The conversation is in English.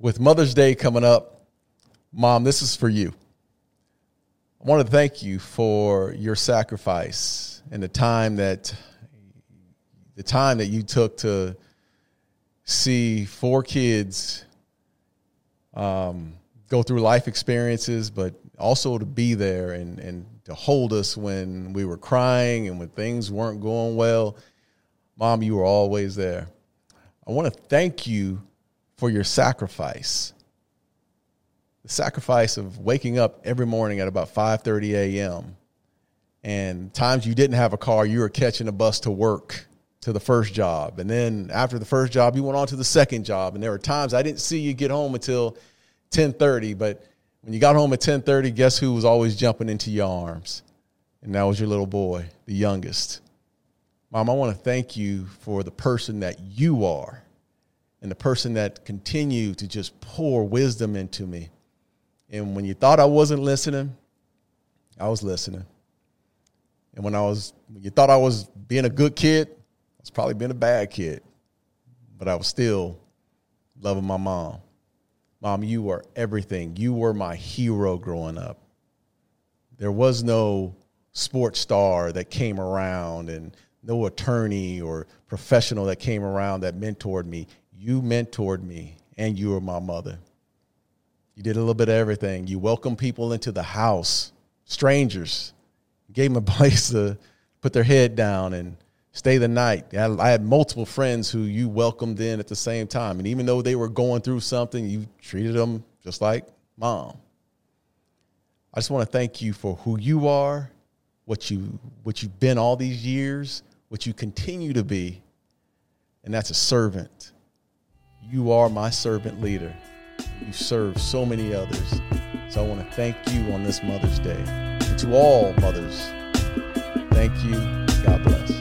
with Mother's Day coming up, Mom, this is for you. I want to thank you for your sacrifice and the time that the time that you took to see four kids um, go through life experiences, but also to be there and, and to hold us when we were crying and when things weren't going well. Mom, you were always there. I want to thank you for your sacrifice. The sacrifice of waking up every morning at about 5:30 a.m. and times you didn't have a car, you were catching a bus to work to the first job. And then after the first job, you went on to the second job. And there were times I didn't see you get home until 10:30, but when you got home at 10:30, guess who was always jumping into your arms? And that was your little boy, the youngest. Mom, I want to thank you for the person that you are and the person that continued to just pour wisdom into me. And when you thought I wasn't listening, I was listening. And when I was when you thought I was being a good kid, I was probably being a bad kid. But I was still loving my mom. Mom, you were everything. You were my hero growing up. There was no sports star that came around and no attorney or professional that came around that mentored me. You mentored me, and you were my mother. You did a little bit of everything. You welcomed people into the house, strangers, gave them a place to put their head down and stay the night. I had multiple friends who you welcomed in at the same time. And even though they were going through something, you treated them just like mom. I just want to thank you for who you are, what you what you've been all these years, what you continue to be, and that's a servant. You are my servant leader. You serve so many others. So I want to thank you on this Mother's Day. And to all mothers, thank you. God bless.